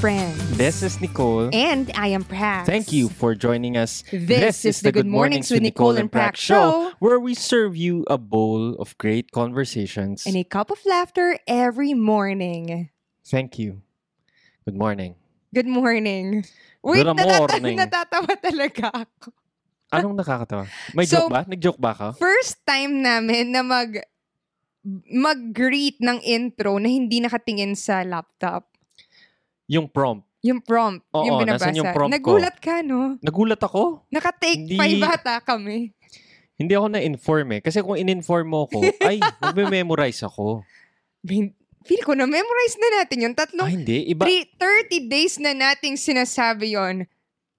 friends. This is Nicole. And I am Prax. Thank you for joining us. This, is the Good Mornings with Nicole and Prax show, where we serve you a bowl of great conversations. and a cup of laughter every morning. Thank you. Good morning. Good morning. Wait, Good natata- morning. natatawa talaga ako. Anong nakakatawa? May So- joke ba? Nag-joke ba ka? First time namin na mag mag-greet ng intro na hindi nakatingin sa laptop. Yung prompt. Yung prompt, Oo, yung binabasa. nasan yung prompt ko? Nagulat ka, no? Nagulat ako. Naka-take Hindi- five ata kami. Hindi ako na-inform eh. Kasi kung in-inform mo ko, ay, magme-memorize ako. Bin- Feel ko na memorize na natin yun. Tatlong Ay, hindi. Iba. Three- 30 days na nating sinasabi yon.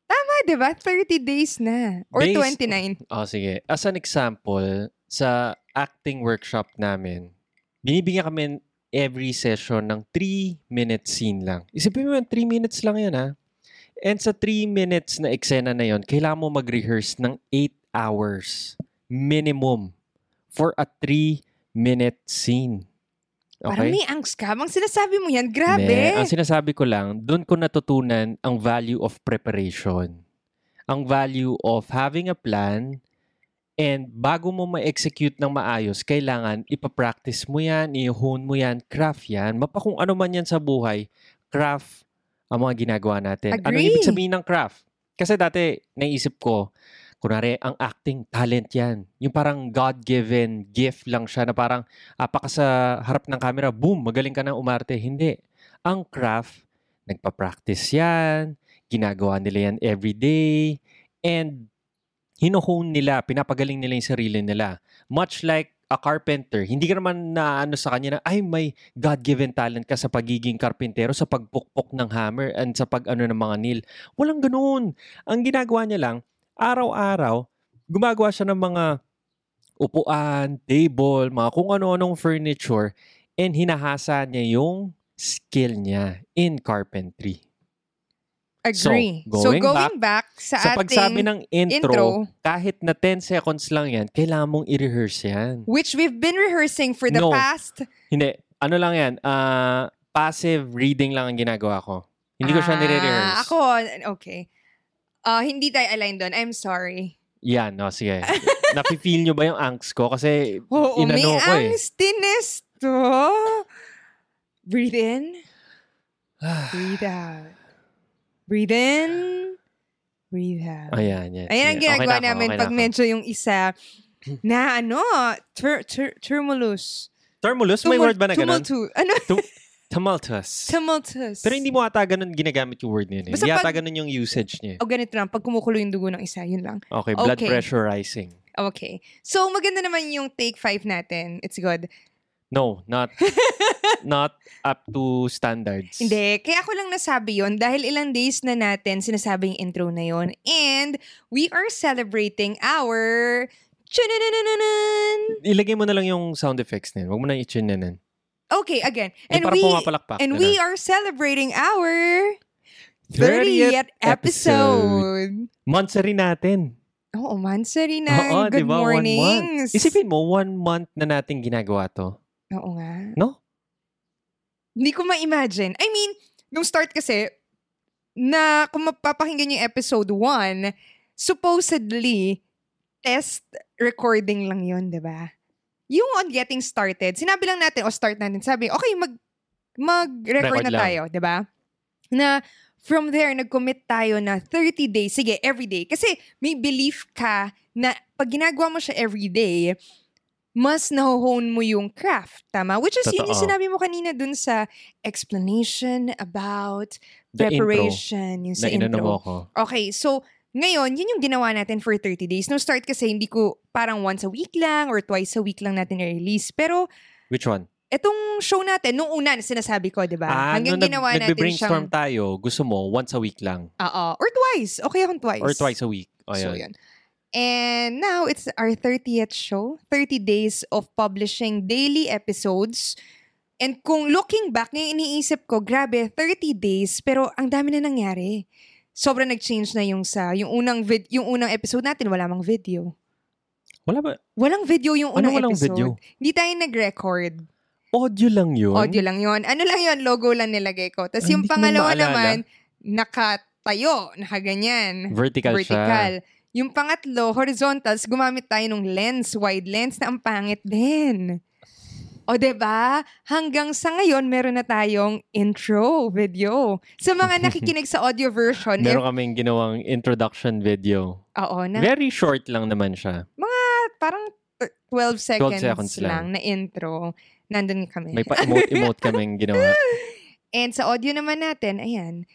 Tama, di ba? 30 days na. Or Days- 29. Oh, sige. As an example, sa acting workshop namin, binibigyan kami every session ng 3-minute scene lang. Isipin mo yun, 3 minutes lang yan ha. And sa 3 minutes na eksena na yon, kailangan mo mag-rehearse ng 8 hours minimum for a 3-minute scene. Parang Okay? may angst ka. Bang sinasabi mo yan, grabe. Ang sinasabi ko lang, doon ko natutunan ang value of preparation. Ang value of having a plan and bago mo ma-execute ng maayos, kailangan ipapractice mo yan, i-hone mo yan, craft yan. Mapa kung ano man yan sa buhay, craft ang mga ginagawa natin. Ano Agree. ibig sabihin ng craft? Kasi dati, naisip ko, kunwari, ang acting, talent yan. Yung parang God-given gift lang siya na parang apaka sa harap ng camera, boom, magaling ka ng umarte. Hindi. Ang craft, nagpa-practice yan, ginagawa nila yan everyday, and hino-hone nila, pinapagaling nila yung sarili nila. Much like a carpenter, hindi ka naman na ano sa kanya na, ay, may God-given talent ka sa pagiging karpintero, sa pagpukpok ng hammer, and sa pag-ano ng mga nail. Walang ganun. Ang ginagawa niya lang, araw-araw, gumagawa siya ng mga upuan, table, mga kung ano-anong furniture, and hinahasa niya yung skill niya in carpentry. Agree. So, So, going going, back, sa, Sa ating pagsabi ng intro, intro, kahit na 10 seconds lang yan, kailangan mong i-rehearse yan. which we've been rehearsing for the No. past... Hindi, ano lang yan, ah, passive reading lang ang ginagawa ko. Hindi ko siya Ah, nire-rehearse. Ako, okay. Ah, hindi tayo align doon. I'm sorry. Yan, no, sige. Napi-feel nyo ba yung angst ko? Kasi Oo, inano may ko eh. angstiness to. Breathe in. Breathe out. Breathe in. Breathe out. Ayan, yan. Ayan ang okay ginagawa na ako, namin okay pag medyo yung isa na ano, tur- tur- tumulus. Termulus, may Tumul- word ba na ganun? tumultu- Ano? Tumultuous. Tumultus. Pero hindi mo ata ganun ginagamit yung word niya. Eh. Basta Hindi ata ganun yung usage niya. O ganito lang, pag kumukulo yung dugo ng isa, yun lang. Okay, blood Okay. pressure rising. Okay. So, maganda naman yung take five natin. It's good. No, not not up to standards. Hindi. Kaya ako lang nasabi yon dahil ilang days na natin sinasabi yung intro na yon And we are celebrating our... Chunananan! Ilagay mo na lang yung sound effects niyan. Huwag mo na i-chin Okay, again. And parang we... And we are celebrating our 30th 30th episode. Monthsary natin. Oo, mansari na. Oo, Good di ba? One month. mornings. Isipin mo, one month na natin ginagawa to. Oo nga. No? Hindi ko ma-imagine. I mean, nung start kasi, na kung mapapakinggan yung episode 1, supposedly, test recording lang yun, di ba? Yung on getting started, sinabi lang natin, o start natin, sabi, okay, mag, mag-record Record na lang. tayo, di ba? Na from there, nag-commit tayo na 30 days, sige, everyday. Kasi may belief ka na pag ginagawa mo siya everyday, mas nahohone mo yung craft. Tama? Which is yun yung Totoo. sinabi mo kanina dun sa explanation about The intro preparation. Yung na sa mo intro. ko. Okay, so ngayon, yun yung ginawa natin for 30 days. No start kasi hindi ko parang once a week lang or twice a week lang natin i-release. Pero Which one? etong show natin, nung una na sinasabi ko, di ba? Ah, Hanggang nag- ginawa natin nagbe-brainstorm siyang... tayo, gusto mo, once a week lang. Oo. Or twice. Okay akong twice. Or twice a week. O, So, yun. And now, it's our 30th show. 30 days of publishing daily episodes. And kung looking back, ngayon iniisip ko, grabe, 30 days, pero ang dami na nangyari. Sobrang nag-change na yung sa, yung unang, vid, yung unang episode natin, wala mang video. Wala ba? Walang video yung Ano unang walang episode. video? Hindi tayo nag-record. Audio lang yun? Audio lang yun. Ano lang yun, logo lang nilagay ko. Tapos Ay, yung pangalawa naman, nakatayo, nakaganyan. Vertical, siya. Yung pangatlo, horizontals, gumamit tayo ng lens, wide lens na ang pangit din. O ba? Hanggang sa ngayon meron na tayong intro video. Sa mga nakikinig sa audio version, if, Meron kaming ginawang introduction video. oo, na Very short lang naman siya. parang t- 12 seconds, seconds lang. lang na intro. Nandun kami. May pa-emote-emote kaming ginawa. And sa audio naman natin, ayan.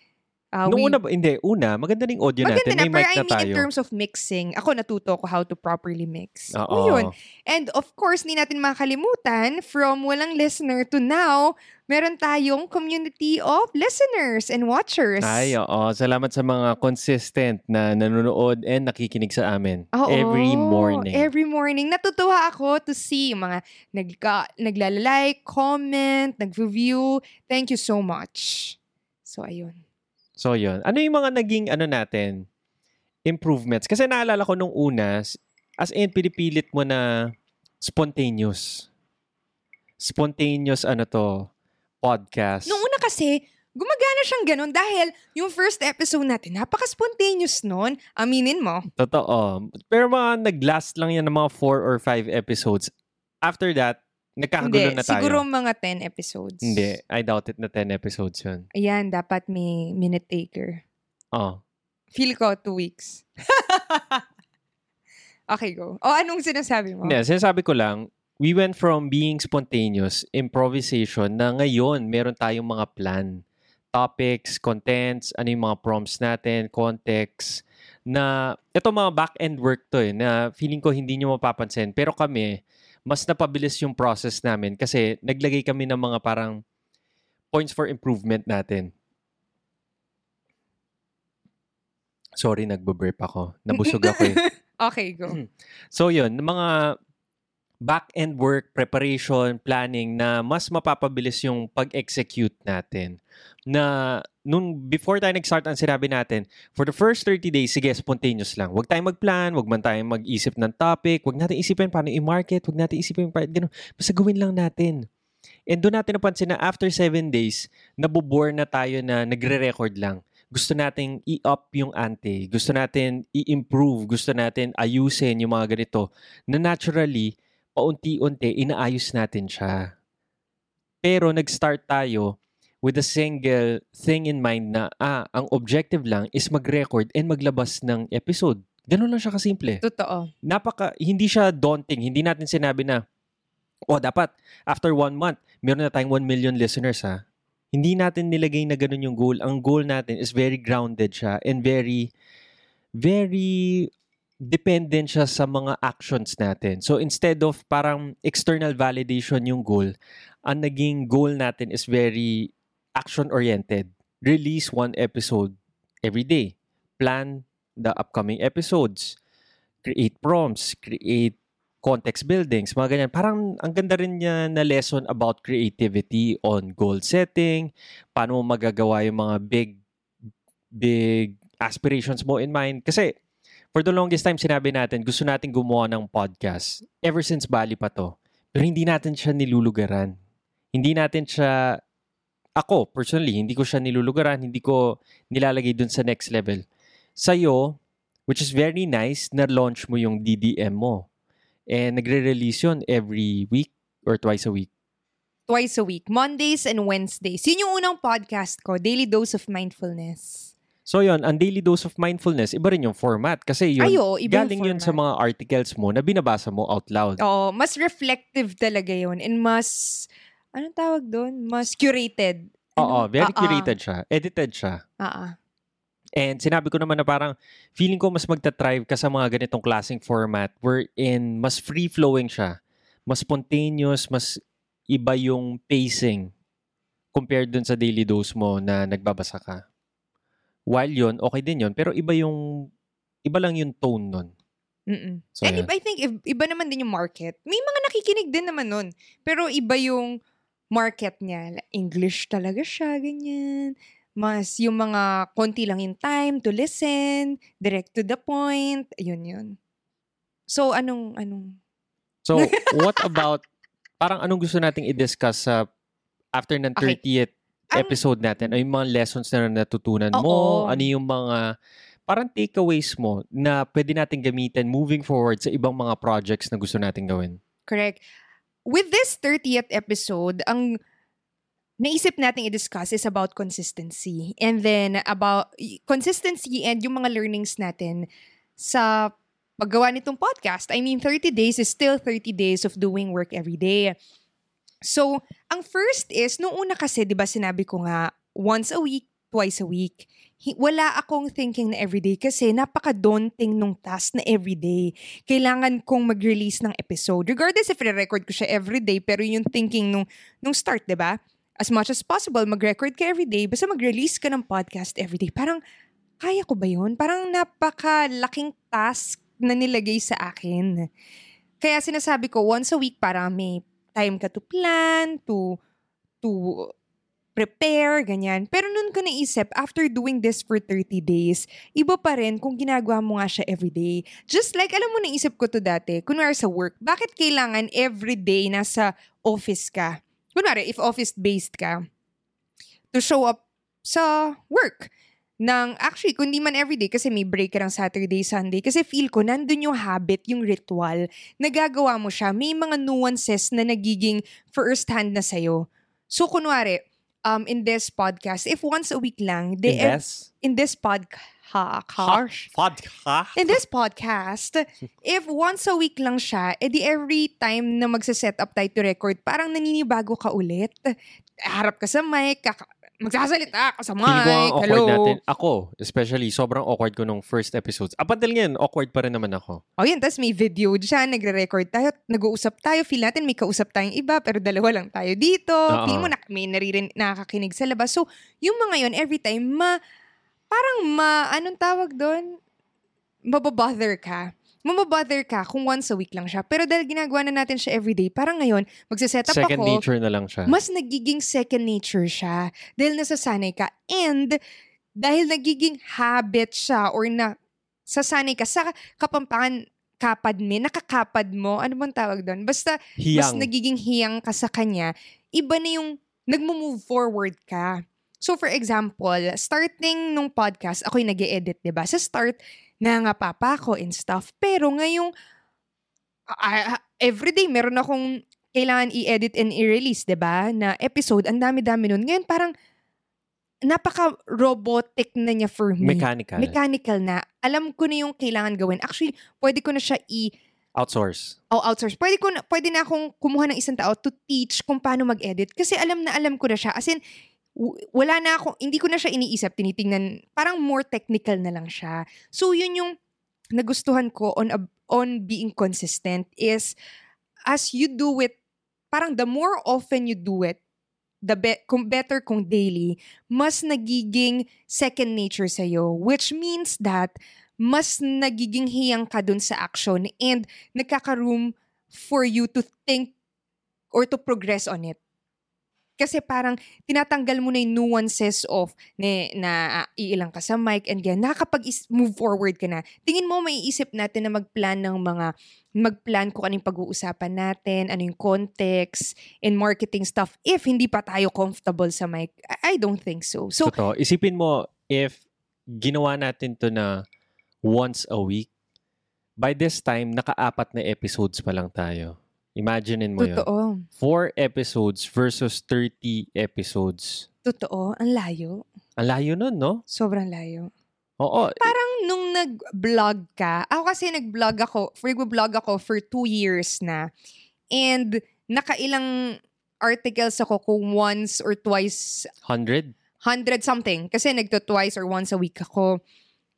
Uh, Nung we- una ba? Hindi, una. Maganda ning audio Maganda natin. na, May pero mic I na mean tayo. in terms of mixing, ako natuto ko how to properly mix. Oo. Yun. And of course, hindi natin makalimutan, from walang listener to now, meron tayong community of listeners and watchers. Ay, oo. Salamat sa mga consistent na nanonood and nakikinig sa amin. Oo, Every morning. Every morning. Natutuwa ako to see mga nagka, naglalike, comment, nag-review. Thank you so much. So, ayun. So, yun. Ano yung mga naging, ano natin, improvements? Kasi naalala ko nung una, as in, pinipilit mo na spontaneous. Spontaneous, ano to, podcast. Nung una kasi, gumagana siyang ganun dahil yung first episode natin, napaka-spontaneous nun. Aminin mo. Totoo. Pero mga nag-last lang yan ng mga four or five episodes. After that, nagkakagulo Hindi, na tayo. siguro mga 10 episodes. Hindi. I doubt it na 10 episodes yun. Ayan, dapat may minute taker. Oh. Feel ko, two weeks. okay, go. O, anong sinasabi mo? Hindi, sinasabi ko lang, we went from being spontaneous, improvisation, na ngayon, meron tayong mga plan. Topics, contents, ano yung mga prompts natin, context, na ito mga back-end work to eh, na feeling ko hindi nyo mapapansin. Pero kami, mas napabilis yung process namin kasi naglagay kami ng mga parang points for improvement natin. Sorry, nagbo-burp ako. Nabusog ako eh. okay, go. So yun, mga back-end work, preparation, planning na mas mapapabilis yung pag-execute natin. Na nung before tayo nag-start ang sinabi natin, for the first 30 days, sige, spontaneous lang. Huwag tayong mag-plan, huwag man tayong mag-isip ng topic, huwag natin isipin paano i-market, huwag natin isipin paano, ganun. Basta gawin lang natin. And doon natin napansin na after 7 days, nabobore na tayo na nagre-record lang gusto nating i-up yung ante, gusto natin i-improve, gusto natin ayusin yung mga ganito, na naturally, paunti-unti, inaayos natin siya. Pero nag-start tayo with a single thing in mind na, ah, ang objective lang is mag-record and maglabas ng episode. Ganun lang siya kasimple. Totoo. Napaka, hindi siya daunting. Hindi natin sinabi na, oh, dapat, after one month, meron na tayong 1 million listeners, ha? Hindi natin nilagay na ganun yung goal. Ang goal natin is very grounded siya and very, very dependent siya sa mga actions natin. So instead of parang external validation yung goal, ang naging goal natin is very action-oriented. Release one episode every day. Plan the upcoming episodes. Create prompts. Create context buildings, mga ganyan. Parang ang ganda rin niya na lesson about creativity on goal setting, paano mo magagawa yung mga big, big aspirations mo in mind. Kasi for the longest time, sinabi natin, gusto natin gumawa ng podcast. Ever since Bali pa to. Pero hindi natin siya nilulugaran. Hindi natin siya, ako personally, hindi ko siya nilulugaran, hindi ko nilalagay dun sa next level. Sa'yo, which is very nice, na-launch mo yung DDM mo. And nagre-release yun every week or twice a week. Twice a week. Mondays and Wednesdays. Yun yung unang podcast ko, Daily Dose of Mindfulness. So yun, ang daily dose of mindfulness, iba rin yung format. Kasi yun, Ay, oo, iba yung galing yun sa mga articles mo na binabasa mo out loud. Oo, mas reflective talaga yun and mas, anong tawag doon? Mas curated. Oo, Ano? very Ah, ah. curated siya. Edited siya. Ah, ah. And sinabi ko naman na parang feeling ko mas magta-thrive ka sa mga ganitong klaseng format wherein mas free-flowing siya. Mas spontaneous, mas iba yung pacing compared dun sa daily dose mo na nagbabasa ka. While yun, okay din yun. Pero iba yung, iba lang yung tone nun. Mm-mm. So, And yeah. iba, I think if- iba naman din yung market. May mga nakikinig din naman nun. Pero iba yung market niya. English talaga siya, ganyan. Mas yung mga konti lang yung time to listen, direct to the point, ayun yun. So, anong, anong, So, what about parang anong gusto nating i-discuss sa after ng Okay. 30th Ang- episode natin? Ano yung mga lessons na natutunan Oo. mo? Ano yung mga parang takeaways mo na pwede natin gamitin moving forward sa ibang mga projects na gusto natin gawin? Correct. With this 30th episode, ang naisip nating i-discuss is about consistency. And then about consistency and yung mga learnings natin sa paggawa nitong podcast. I mean, 30 days is still 30 days of doing work every day. So, ang first is, nung una kasi, di ba sinabi ko nga, once a week, twice a week. Wala akong thinking na everyday kasi napaka-daunting nung task na everyday kailangan kong mag-release ng episode. Regardless if re-record ko siya everyday, pero yun yung thinking nung, nung start, di ba? As much as possible, mag-record ka everyday, basta mag-release ka ng podcast everyday. Parang, kaya ko ba yun? Parang napaka-laking task na nilagay sa akin. Kaya sinasabi ko, once a week, parang may time ka to plan, to, to prepare, ganyan. Pero nun ko naisip, after doing this for 30 days, iba pa rin kung ginagawa mo nga siya everyday. Just like, alam mo, naisip ko to dati, kunwari sa work, bakit kailangan everyday nasa office ka? Kunwari, if office-based ka, to show up sa work. Nang, actually, kundi man everyday, kasi may break ka ng Saturday, Sunday, kasi feel ko, nandun yung habit, yung ritual, nagagawa mo siya, may mga nuances na nagiging first hand na sa'yo. So, kunwari, um, in this podcast, if once a week lang, they, Invest? in this podcast, Podcast? in this podcast, if once a week lang siya, edi every time na magsa-set up tayo to record, parang naninibago ka ulit. Harap ka sa mic, kaka- magsasalita ka sa mic, Feeling ko ang awkward hello. natin. Ako, especially, sobrang awkward ko nung first episodes. Up until ngayon, awkward pa rin naman ako. O yun, tapos may video dyan, nagre-record tayo, nag-uusap tayo, feel natin may kausap tayong iba, pero dalawa lang tayo dito. Oo. Feel mo na may naririn, nakakakinig sa labas. So, yung mga yun, every time, ma, parang ma, anong tawag doon? Mababother ka. Mababother ka kung once a week lang siya. Pero dahil ginagawa na natin siya everyday, parang ngayon, magsiset up Second ako, nature na lang siya. mas nagiging second nature siya. Dahil nasasanay ka. And dahil nagiging habit siya or na sasanay ka sa kapampangan kapad me, nakakapad mo, ano bang tawag doon? Basta mas Hiyang. nagiging hiyang ka sa kanya, iba na yung nagmo-move forward ka. So for example, starting nung podcast, ako'y nag edit 'di ba? Sa start, nangapapa ako and stuff. Pero ngayong ah, everyday meron akong kailangan i-edit and i-release, 'di ba? Na episode, ang dami-dami nun. Ngayon parang napaka-robotic na niya for me. Mechanical. Mechanical na. Alam ko na yung kailangan gawin. Actually, pwede ko na siya i- Outsource. o outsource. Pwede ko na, pwede na akong kumuha ng isang tao to teach kung paano mag-edit kasi alam na alam ko na siya. As in, wala na ako, hindi ko na siya iniisip, tinitingnan, parang more technical na lang siya. So yun yung nagustuhan ko on a- on being consistent is as you do it, parang the more often you do it, the be- kung better kung daily, mas nagiging second nature sa'yo. Which means that mas nagiging hiyang ka dun sa action and nagkaka-room for you to think or to progress on it. Kasi parang tinatanggal mo na yung nuances of na, na ah, iilang ka sa mic and ganyan. Nakakapag-move forward ka na. Tingin mo, may isip natin na mag-plan ng mga, mag-plan kung anong pag-uusapan natin, ano yung context, and marketing stuff if hindi pa tayo comfortable sa mic. I, I don't think so. So, Totoo. Isipin mo, if ginawa natin to na once a week, by this time, naka-apat na episodes pa lang tayo. Imaginein mo yun. totoo. Four episodes versus 30 episodes. Totoo. Ang layo. Ang layo nun, no? Sobrang layo. Oo. Parang nung nag-vlog ka, ako kasi nag-vlog ako, nag-vlog ako for two years na. And nakailang articles ako kung once or twice, 100? hundred something. Kasi nagto twice or once a week ako.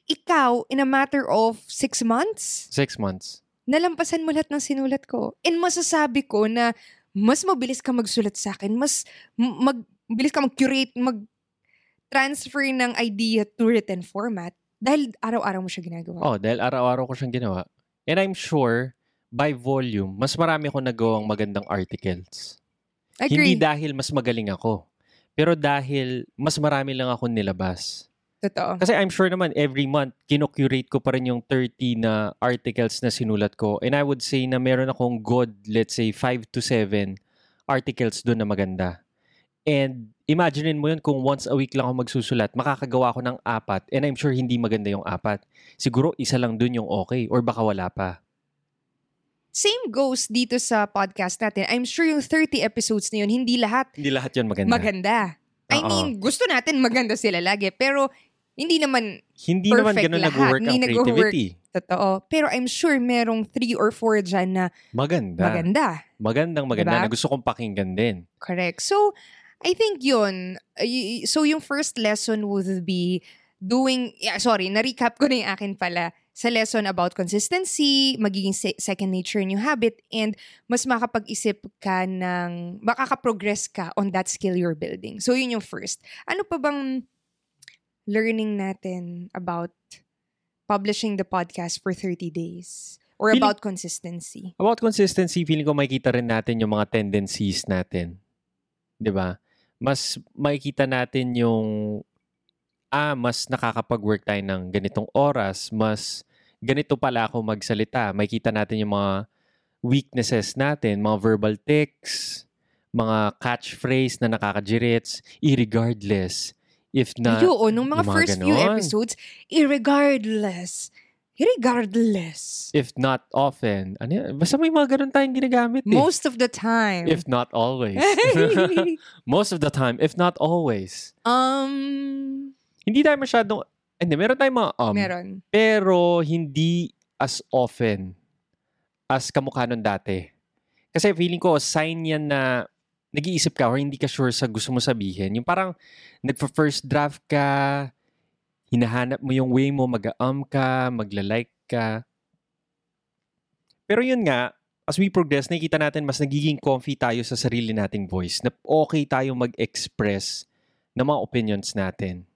Ikaw, in a matter of six months, Six months. Nalampasan mo lahat ng sinulat ko. And masasabi ko na mas mabilis ka magsulat sa akin, mas mag, mabilis ka mag-curate, mag-transfer ng idea to written format dahil araw-araw mo siya ginagawa. Oh, dahil araw-araw ko siyang ginawa. And I'm sure, by volume, mas marami akong nagawang magandang articles. Agree. Hindi dahil mas magaling ako. Pero dahil mas marami lang akong nilabas. Totoo. Kasi I'm sure naman every month, kinocurate ko pa rin yung 30 na articles na sinulat ko. And I would say na meron akong good, let's say, 5 to 7 articles doon na maganda. And imaginein mo yun kung once a week lang ako magsusulat, makakagawa ako ng apat and I'm sure hindi maganda yung apat. Siguro isa lang dun yung okay or baka wala pa. Same goes dito sa podcast natin. I'm sure yung 30 episodes na yun, hindi lahat Hindi lahat yun maganda. maganda. I Oo. mean, gusto natin maganda sila lagi. Pero, hindi naman hindi naman ganun lahat. nag-work Hindi ang nag-work. creativity. totoo. Pero I'm sure merong 3 or 4 dyan na Maganda. maganda. Magandang maganda Diba? na gusto kong pakinggan din. Correct. So, I think yun. So, yung first lesson would be doing, yeah, sorry, na-recap ko na yung akin pala sa lesson about consistency, magiging se- second nature yung habit, and mas makapag-isip ka ng, makaka-progress ka on that skill you're building. So, yun yung first. Ano pa bang learning natin about publishing the podcast for 30 days? Or Feeling- about consistency? About consistency, feeling ko makikita rin natin yung mga tendencies natin. ba? Mas makikita natin yung ah, mas nakakapag-work tayo ng ganitong oras, mas ganito pala ako magsalita. Makikita natin yung mga weaknesses natin, mga verbal tics, mga catchphrase na nakakajirits, irregardless. If na, Ayun, nung mga mga first few ganon. episodes, irregardless. Irregardless. if not often, ano yan? Basta may mga ganun tayong ginagamit eh. Most of the time. If not always. Most of the time, if not always. um, Hindi tayo masyadong, hindi, meron tayong mga um, meron. pero hindi as often as kamukha nun dati. Kasi feeling ko, sign yan na nag-iisip ka or hindi ka sure sa gusto mo sabihin. Yung parang nagpa-first draft ka, hinahanap mo yung way mo, mag-um ka, magla-like ka. Pero yun nga, as we progress, nakikita natin mas nagiging comfy tayo sa sarili nating voice na okay tayo mag-express ng mga opinions natin.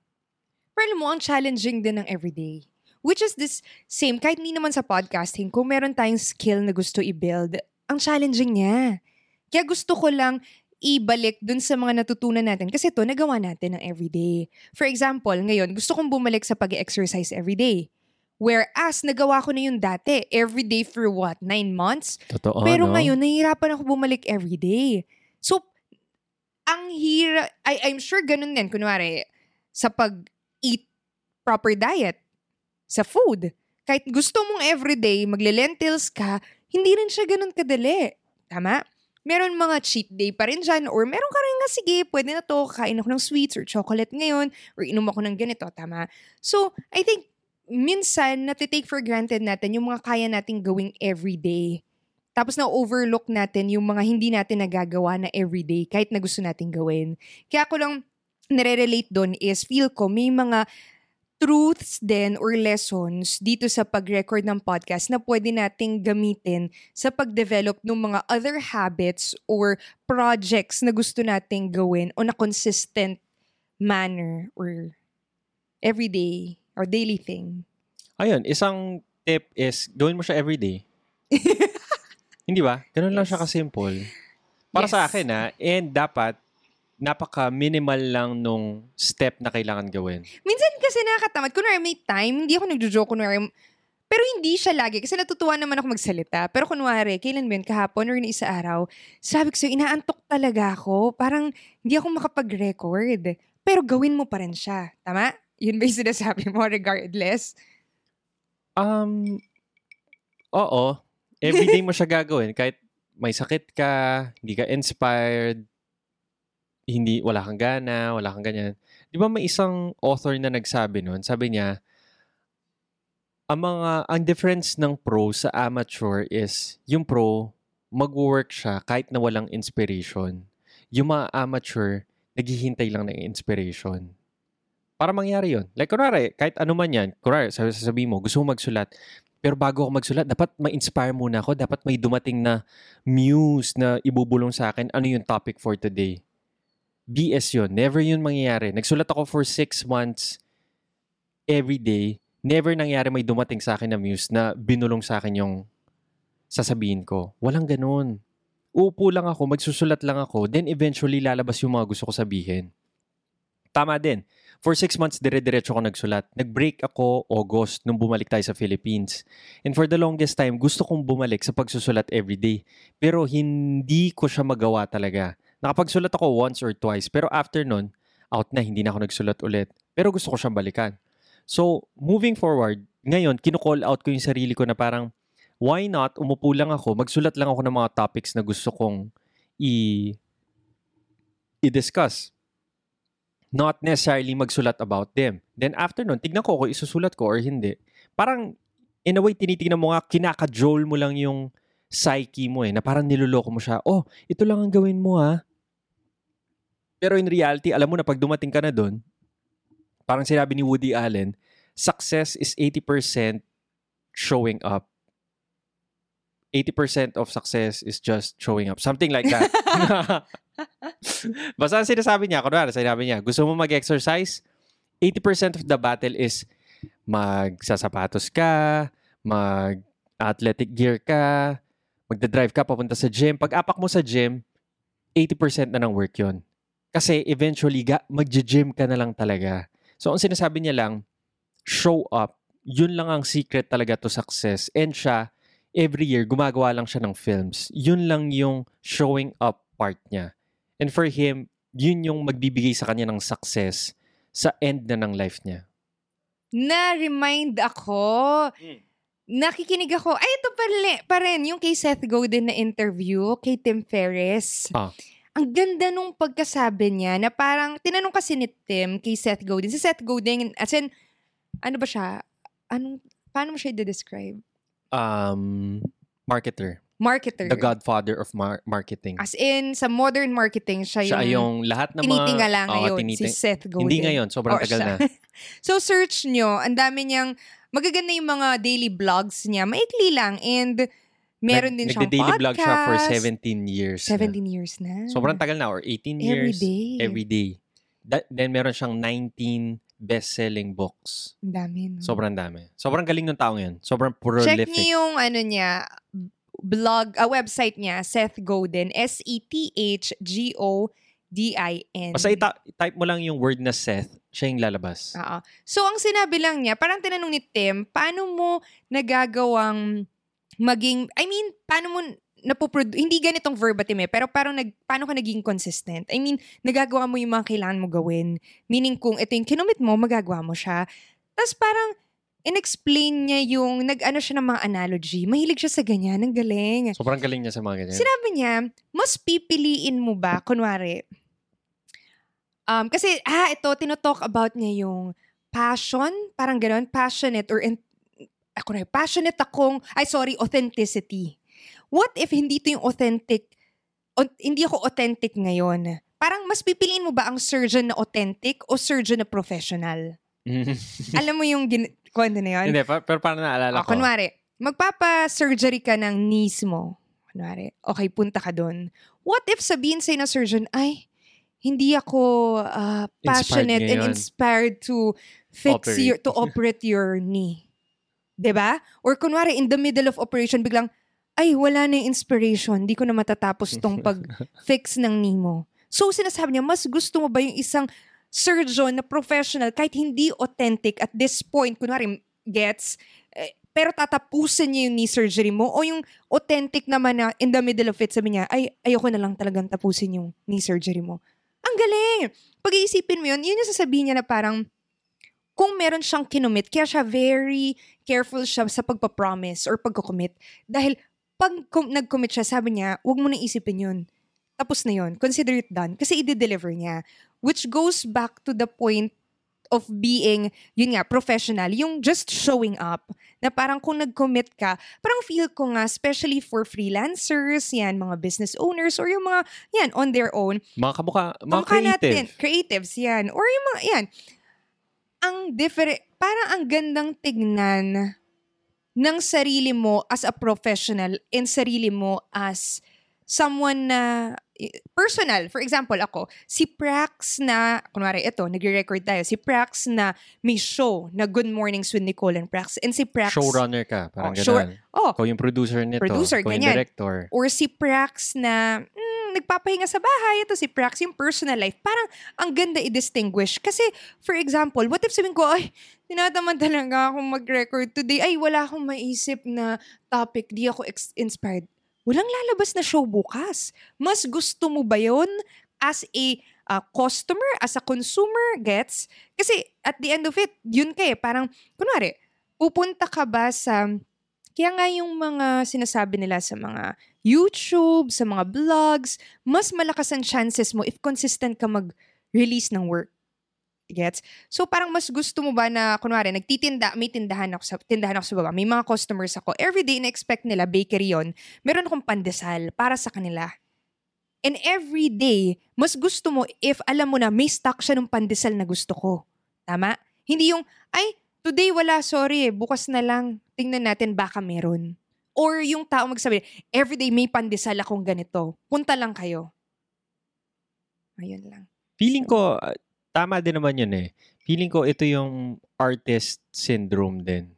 Pero mo, ang challenging din ng everyday. Which is this same, kahit hindi naman sa podcasting, kung meron tayong skill na gusto i-build, ang challenging niya. Kaya gusto ko lang ibalik dun sa mga natutunan natin. Kasi to nagawa natin ng everyday. For example, ngayon, gusto kong bumalik sa pag-exercise everyday. Whereas, nagawa ko na yun dati. Everyday for what? Nine months? Totoo, Pero no? ngayon, nahihirapan ako bumalik everyday. So, ang hira, I, I'm sure ganun din, kunwari, sa pag-eat proper diet, sa food. Kahit gusto mong everyday, magle-lentils ka, hindi rin siya ganun kadali. Tama? Meron mga cheat day pa rin dyan, or meron ka rin nga, sige, pwede na to, kain ako ng sweets or chocolate ngayon, or inom ako ng ganito, tama? So, I think, minsan, natitake for granted natin yung mga kaya nating gawing everyday. Tapos na-overlook natin yung mga hindi natin nagagawa na everyday kahit na gusto nating gawin. Kaya ako lang nare-relate doon is feel ko may mga truths din or lessons dito sa pag-record ng podcast na pwede nating gamitin sa pag-develop ng mga other habits or projects na gusto nating gawin on a consistent manner or everyday or daily thing. Ayun, isang tip is gawin mo siya everyday. Hindi ba? Ganun lang siya Yes. ka-simple. Para sa Yes. akin ha, and dapat napaka-minimal lang nung step na kailangan gawin. Minsan kasi nakakatamad. Kunwari may time, hindi ako nagjo-joke kunwari. Pero hindi siya lagi kasi natutuwa naman ako magsalita. Pero kunwari, kailan ba yun, kahapon or isa araw, sabi ko sa'yo, inaantok talaga ako. Parang hindi ako makapag-record. Pero gawin mo pa rin siya. Tama? Yun ba yung sinasabi mo regardless? Um, oo. Everyday mo siya gagawin. Kahit may sakit ka, hindi ka inspired, hindi, wala kang gana, wala kang ganyan. Di ba may isang author na nagsabi nun? Sabi niya, ang mga, ang difference ng pro sa amateur is, yung pro, mag-work siya kahit na walang inspiration. Yung mga amateur, naghihintay lang ng inspiration. Para mangyari yun. Like, kunwari, kahit ano man yan, kunwari, sabi, mo, gusto mo magsulat, pero bago ako magsulat, dapat ma-inspire muna ako. Dapat may dumating na muse na ibubulong sa akin. Ano yung topic for today? BS yun. Never yun mangyayari. Nagsulat ako for six months every day. Never nangyari may dumating sa akin na muse na binulong sa akin yung sasabihin ko. Walang ganun. Uupo lang ako, magsusulat lang ako, then eventually lalabas yung mga gusto ko sabihin. Tama din. For six months, dire-diretso ako nagsulat. Nag-break ako August nung bumalik tayo sa Philippines. And for the longest time, gusto kong bumalik sa pagsusulat everyday. Pero hindi ko siya magawa talaga. Nakapagsulat ako once or twice. Pero after nun, out na, hindi na ako nagsulat ulit. Pero gusto ko siyang balikan. So, moving forward, ngayon, kino-call out ko yung sarili ko na parang, why not, umupo lang ako, magsulat lang ako ng mga topics na gusto kong i- i-discuss not necessarily magsulat about them. Then after nun, tignan ko kung isusulat ko or hindi. Parang, in a way, tinitignan mo nga, kinakajol mo lang yung psyche mo eh, na parang niloloko mo siya, oh, ito lang ang gawin mo ha. Pero in reality, alam mo na pag dumating ka na doon, parang sinabi ni Woody Allen, success is 80% showing up. 80% of success is just showing up. Something like that. Basta ang sinasabi niya, kunwari, sinabi niya, gusto mo mag-exercise? 80% of the battle is magsasapatos ka, mag-athletic gear ka, magdadrive ka papunta sa gym. Pag apak mo sa gym, 80% na ng work yon. Kasi eventually, ga- mag-gym ka na lang talaga. So, ang sinasabi niya lang, show up. Yun lang ang secret talaga to success. And siya, every year, gumagawa lang siya ng films. Yun lang yung showing up part niya. And for him, yun yung magbibigay sa kanya ng success sa end na ng life niya. Na-remind ako. Mm. Nakikinig ako. Ay, ito pa, rin- pa rin. Yung kay Seth Godin na interview, kay Tim Ferriss. Ah. Ang ganda nung pagkasabi niya na parang, tinanong kasi ni Tim kay Seth Godin. Si Seth Godin, as in, ano ba siya? Anong, paano mo siya i-describe? Um, marketer. Marketer. The godfather of mar- marketing. As in, sa modern marketing, siya yung, Siya yung lahat ng mga... tinitingala ngayon, si tiniting- Seth Godin. Hindi ngayon, sobrang Oo, tagal siya. na. so, search nyo. Ang dami niyang, magaganda yung mga daily vlogs niya. Maikli lang. And, meron din siyang podcast. vlog siya for 17 years. na. 17 years na. Sobrang tagal na, or 18 Every years. day. Every day. That, then meron siyang 19 best-selling books. Ang dami. No? Sobrang dami. Sobrang galing ng taong yun. Sobrang Hmm. Check prolific. niyo yung ano niya, blog, a website niya, Seth Godin, S-E-T-H-G-O-D-I-N. Basta ita- type mo lang yung word na Seth, siya yung lalabas. Oo. So, ang sinabi lang niya, parang tinanong ni Tim, paano mo nagagawang maging, I mean, paano mo napoproduce, hindi ganitong verbatim eh, pero parang nag, paano ka naging consistent? I mean, nagagawa mo yung mga kailangan mo gawin. Meaning kung ito yung kinumit mo, magagawa mo siya. Tapos parang, in-explain niya yung, nag-ano siya ng mga analogy. Mahilig siya sa ganyan, ang galing. Sobrang galing niya sa mga ganyan. Sinabi niya, mas pipiliin mo ba, kunwari, um, kasi, ah, ito, tinotalk about niya yung passion, parang gano'n, passionate or, in, ako na, passionate akong, ay sorry, authenticity. What if hindi ito yung authentic, o- hindi ako authentic ngayon? Parang mas pipiliin mo ba ang surgeon na authentic o surgeon na professional? Alam mo yung gin- kwento na yun? Hindi, pa- pero parang naalala O, ko. kunwari, magpapa-surgery ka ng knees mo. Kunwari, okay, punta ka doon. What if sabihin sa'yo na surgeon, ay, hindi ako ah, passionate and ngayon. inspired to fix Operate. your, to operate your knee. 'Di ba? Or kunwari, in the middle of operation, biglang, ay, wala na yung inspiration. Hindi ko na matatapos tong pag-fix ng knee mo. So, sinasabi niya, mas gusto mo ba yung isang surgeon na professional kahit hindi authentic at this point, kunwari, gets, eh, pero tatapusin niya yung knee surgery mo o yung authentic naman na in the middle of it, sabi niya, ay, ayoko na lang talagang tapusin yung knee surgery mo. Ang galing! Pag-iisipin mo yun, yun yung sasabihin niya na parang, kung meron siyang kinumit, kaya siya very careful siya sa pagpapromise or pagkukumit. Dahil pag kum- nag-commit siya, sabi niya, huwag mo na isipin yun. Tapos na yun. Consider it done. Kasi i-deliver niya. Which goes back to the point of being, yun nga, professional. Yung just showing up. Na parang kung nag-commit ka, parang feel ko nga, especially for freelancers, yan, mga business owners, or yung mga, yan, on their own, Mga kamuka, mga Kamukha creative. natin, creatives yan. Or yung mga, yan. Ang different, parang ang gandang tignan ng sarili mo as a professional and sarili mo as someone na personal. For example, ako, si Prax na, kunwari ito, nagre-record tayo, si Prax na may show na Good Mornings with Nicole and Prax. And si Prax, Showrunner ka, parang Oh, show- ganun. oh, Ikaw yung producer nito. Producer, ikaw yung ganyan. director. or si Prax na yung nagpapahinga sa bahay, ito si Prax yung personal life. Parang ang ganda i-distinguish. Kasi, for example, what if sabihin ko, ay, tinataman talaga akong mag-record today. Ay, wala akong maisip na topic. Di ako ex- inspired. Walang lalabas na show bukas. Mas gusto mo ba yun as a uh, customer, as a consumer, gets? Kasi at the end of it, yun ka eh. Parang, kunwari, pupunta ka ba sa kaya nga yung mga sinasabi nila sa mga YouTube, sa mga vlogs, mas malakas ang chances mo if consistent ka mag-release ng work. Gets? So parang mas gusto mo ba na, kunwari, nagtitinda, may tindahan ako sa, tindahan ako sa baba, may mga customers ako, everyday na-expect nila, bakery yon meron akong pandesal para sa kanila. And every day, mas gusto mo if alam mo na may stock siya ng pandesal na gusto ko. Tama? Hindi yung, ay, Today wala, sorry eh. Bukas na lang. Tingnan natin baka meron. Or yung tao magsabi, everyday may pandesal akong ganito. Punta lang kayo. Ayun lang. Feeling ko, uh, tama din naman yun eh. Feeling ko ito yung artist syndrome din.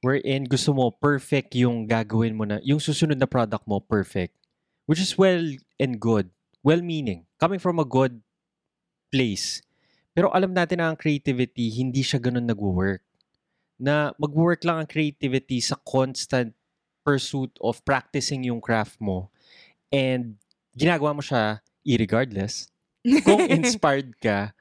Wherein gusto mo perfect yung gagawin mo na, yung susunod na product mo perfect. Which is well and good. Well-meaning. Coming from a good place. Pero alam natin na ang creativity, hindi siya ganun nag-work na mag-work lang ang creativity sa constant pursuit of practicing yung craft mo and ginagawa mo siya irregardless. Kung inspired ka,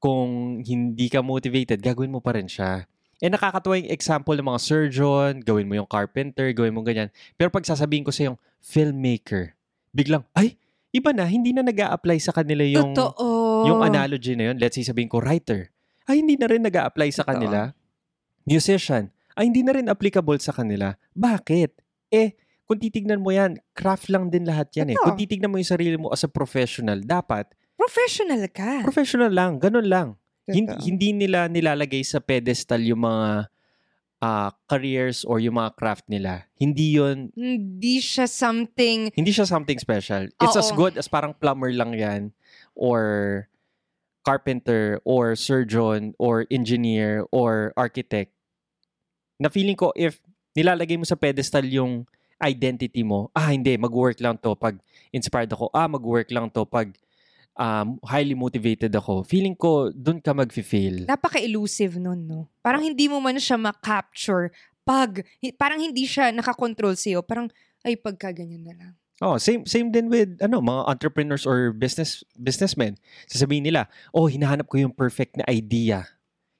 kung hindi ka motivated, gagawin mo pa rin siya. And nakakatuwa yung example ng mga surgeon, gawin mo yung carpenter, gawin mo ganyan. Pero pag sasabihin ko sa yung filmmaker, biglang, ay, iba na, hindi na nag apply sa kanila yung, Totoo. yung analogy na yun. Let's say sabihin ko, writer. Ay, hindi na rin nag apply sa kanila musician, ay hindi na rin applicable sa kanila. Bakit? Eh, kung titignan mo yan, craft lang din lahat yan eh. Ito. Kung titignan mo yung sarili mo as a professional, dapat Professional ka. professional lang, ganun lang. Hindi, hindi nila nilalagay sa pedestal yung mga uh, careers or yung mga craft nila. Hindi yon Hindi siya something... hindi siya something special. It's as Oo. good as parang plumber lang yan or carpenter or surgeon or engineer or architect. Na feeling ko if nilalagay mo sa pedestal yung identity mo, ah hindi, mag-work lang to pag inspired ako. Ah, mag-work lang to pag um, highly motivated ako. Feeling ko doon ka mag-fail. Napaka-elusive nun, no? Parang hindi mo man siya ma-capture pag... Parang hindi siya nakakontrol sa'yo. Parang, ay, pagka ganyan na lang. Oh, same same din with ano, mga entrepreneurs or business businessmen. Sasabihin nila, "Oh, hinahanap ko yung perfect na idea.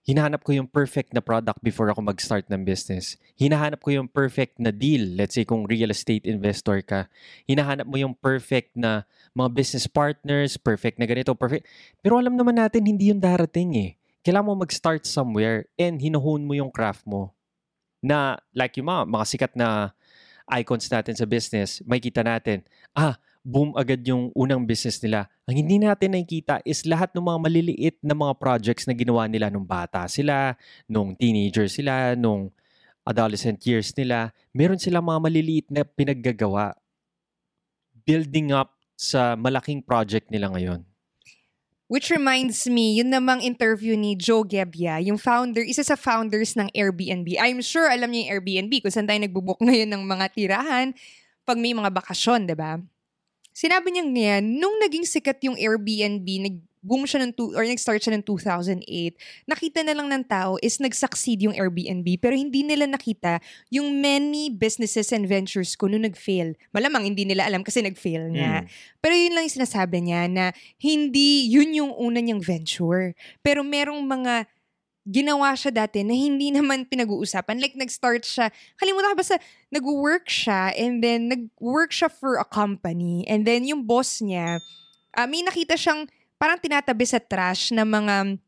Hinahanap ko yung perfect na product before ako mag-start ng business. Hinahanap ko yung perfect na deal. Let's say kung real estate investor ka, hinahanap mo yung perfect na mga business partners, perfect na ganito, perfect. Pero alam naman natin hindi yung darating eh. Kailangan mo mag-start somewhere and hinuhon mo yung craft mo. Na like yung mga, mga sikat na icons natin sa business, may kita natin, ah, boom agad yung unang business nila. Ang hindi natin nakikita is lahat ng mga maliliit na mga projects na ginawa nila nung bata sila, nung teenager sila, nung adolescent years nila. Meron silang mga maliliit na pinaggagawa building up sa malaking project nila ngayon. Which reminds me, yun namang interview ni Joe Gebbia, yung founder, isa sa founders ng Airbnb. I'm sure alam niya yung Airbnb kung saan tayo nagbubook ngayon ng mga tirahan pag may mga bakasyon, di ba? Sinabi niya ngayon, nung naging sikat yung Airbnb, nag-boom siya ng, two, or nag-start siya ng 2008, nakita na lang ng tao is nag-succeed yung Airbnb, pero hindi nila nakita yung many businesses and ventures ko nung nag-fail. Malamang hindi nila alam kasi nag-fail nga. Mm. Pero yun lang yung sinasabi niya na hindi yun yung una niyang venture. Pero merong mga ginawa siya dati na hindi naman pinag-uusapan. Like, nag-start siya, kalimutan ka basta, nag-work siya and then nag-work siya for a company. And then yung boss niya, ah, may nakita siyang parang tinatabi sa trash na mga,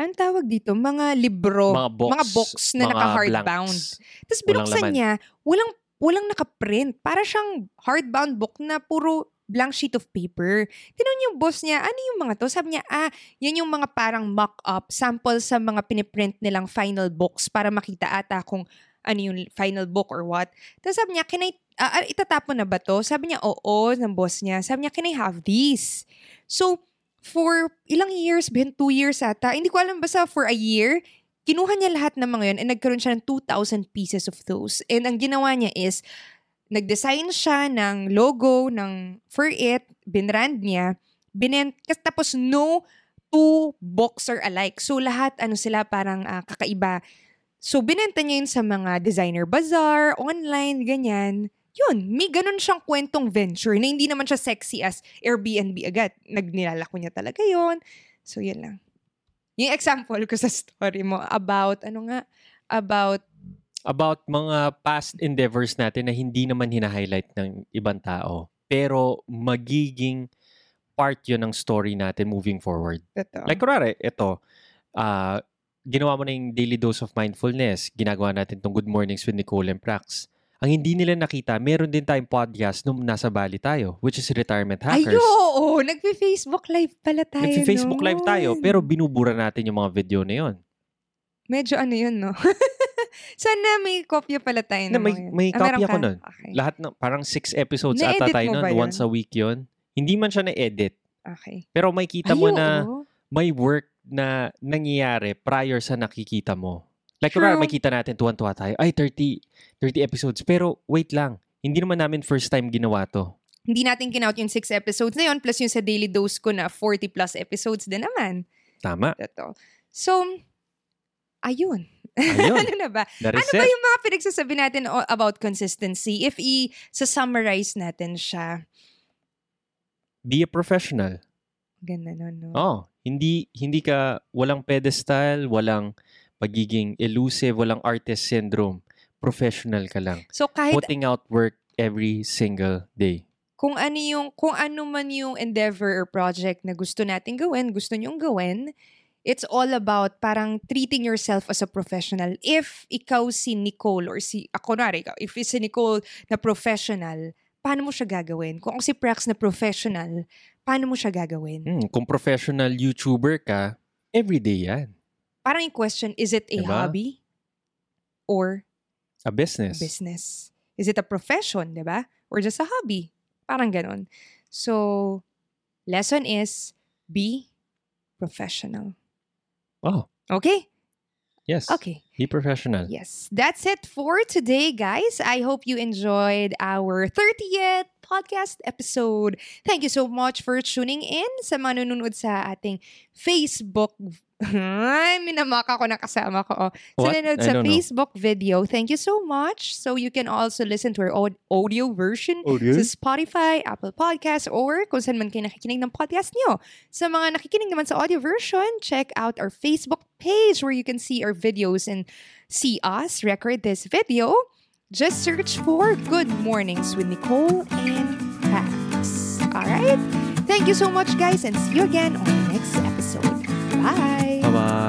anong tawag dito? Mga libro. Mga box. Mga box na mga naka-hardbound. Tapos Walang binuksan laman. niya, walang, walang nakaprint. Para siyang hardbound book na puro blank sheet of paper. Tinanong yung boss niya, ano yung mga to? Sabi niya, ah, yan yung mga parang mock-up, sample sa mga piniprint nilang final books para makita ata kung ano yung final book or what. Tapos sabi niya, can I, ah, itatapon na ba to? Sabi niya, oo, ng boss niya. Sabi niya, can I have these? So, for ilang years, ben two years ata, hindi ko alam, basta for a year, kinuha niya lahat ng mga yun and nagkaroon siya ng 2,000 pieces of those. And ang ginawa niya is, nag-design siya ng logo ng For It, binrand niya, binent, tapos no two books are alike. So lahat ano sila parang ah, kakaiba. So binenta niya yun sa mga designer bazaar, online, ganyan. Yun, may ganun siyang kwentong venture na hindi naman siya sexy as Airbnb agad. Nagnilalako niya talaga yon So yun lang. Yung example ko sa story mo about, ano nga, about About mga past endeavors natin na hindi naman hina-highlight ng ibang tao. Pero magiging part yun ng story natin moving forward. ito. Like, kunwari, ito, ah, ginawa mo na yung daily dose of mindfulness. Ginagawa natin tong Good Mornings with Nicole and Prax. Ang hindi nila nakita, meron din tayong podcast nung nasa Bali tayo, which is Retirement Ay, Hackers. oo, nagpe-Facebook live pala tayo Nagfi-Facebook live tayo, pero binubura natin yung mga video na yun. Medyo ano yun, no? Sana may kopya pala tayo Na, may, may Ah, ako ka? nun. Okay. Lahat ng, parang six episodes Na-edit ata tayo nun, yun? once a week yun. Hindi man siya na-edit. okay. Pero may kita Ay, mo na oo. may work na nangyayari prior sa nakikita mo. Like, True. kunwari, makita natin, tuwan-tuwa tayo, ay, 30, 30 episodes. Pero, wait lang. Hindi naman namin first time ginawa to. Hindi natin kinout yung six episodes na yun, plus yung sa daily dose ko na 40 plus episodes din naman. Tama. Ito. So, ayun. Ayun. ano na ba? That Ano ba it. yung mga pinagsasabi natin about consistency? If i-summarize natin siya, Be a professional. ganda nun, no? Oh, hindi hindi ka walang pedestal, walang pagiging elusive, walang artist syndrome. Professional ka lang. So, kahit Putting out work every single day. kung ano yung kung ano man yung endeavor or project na gusto nating gawin, gusto nyong gawin, it's all about parang treating yourself as a professional. If ikaw si Nicole or si ako na ikaw, if si Nicole na professional, paano mo siya gagawin? Kung si Prax na professional, paano mo siya gagawin? Hmm, kung professional YouTuber ka, everyday yan. Parang yung question, is it a Diba? hobby or A business. business? Is it a profession, di ba? Or just a hobby? Parang ganon. So, lesson is, be professional. Oh, Okay? yes. Okay. Be professional. Yes. That's it for today, guys. I hope you enjoyed our 30th podcast episode. Thank you so much for tuning in sa mga nanonood sa ating Facebook. Ay, minamaka ko na kasama ko. Oh. Sa What? nanonood I sa don't know. Facebook video, thank you so much. So you can also listen to our audio version sa Spotify, Apple Podcasts, or kung saan man kayo nakikinig ng podcast nyo. Sa mga nakikinig naman sa audio version, check out our Facebook page where you can see our videos and see us record this video. Just search for Good Mornings with Nicole and Pax. Alright? Thank you so much, guys, and see you again on the next episode. 拜。拜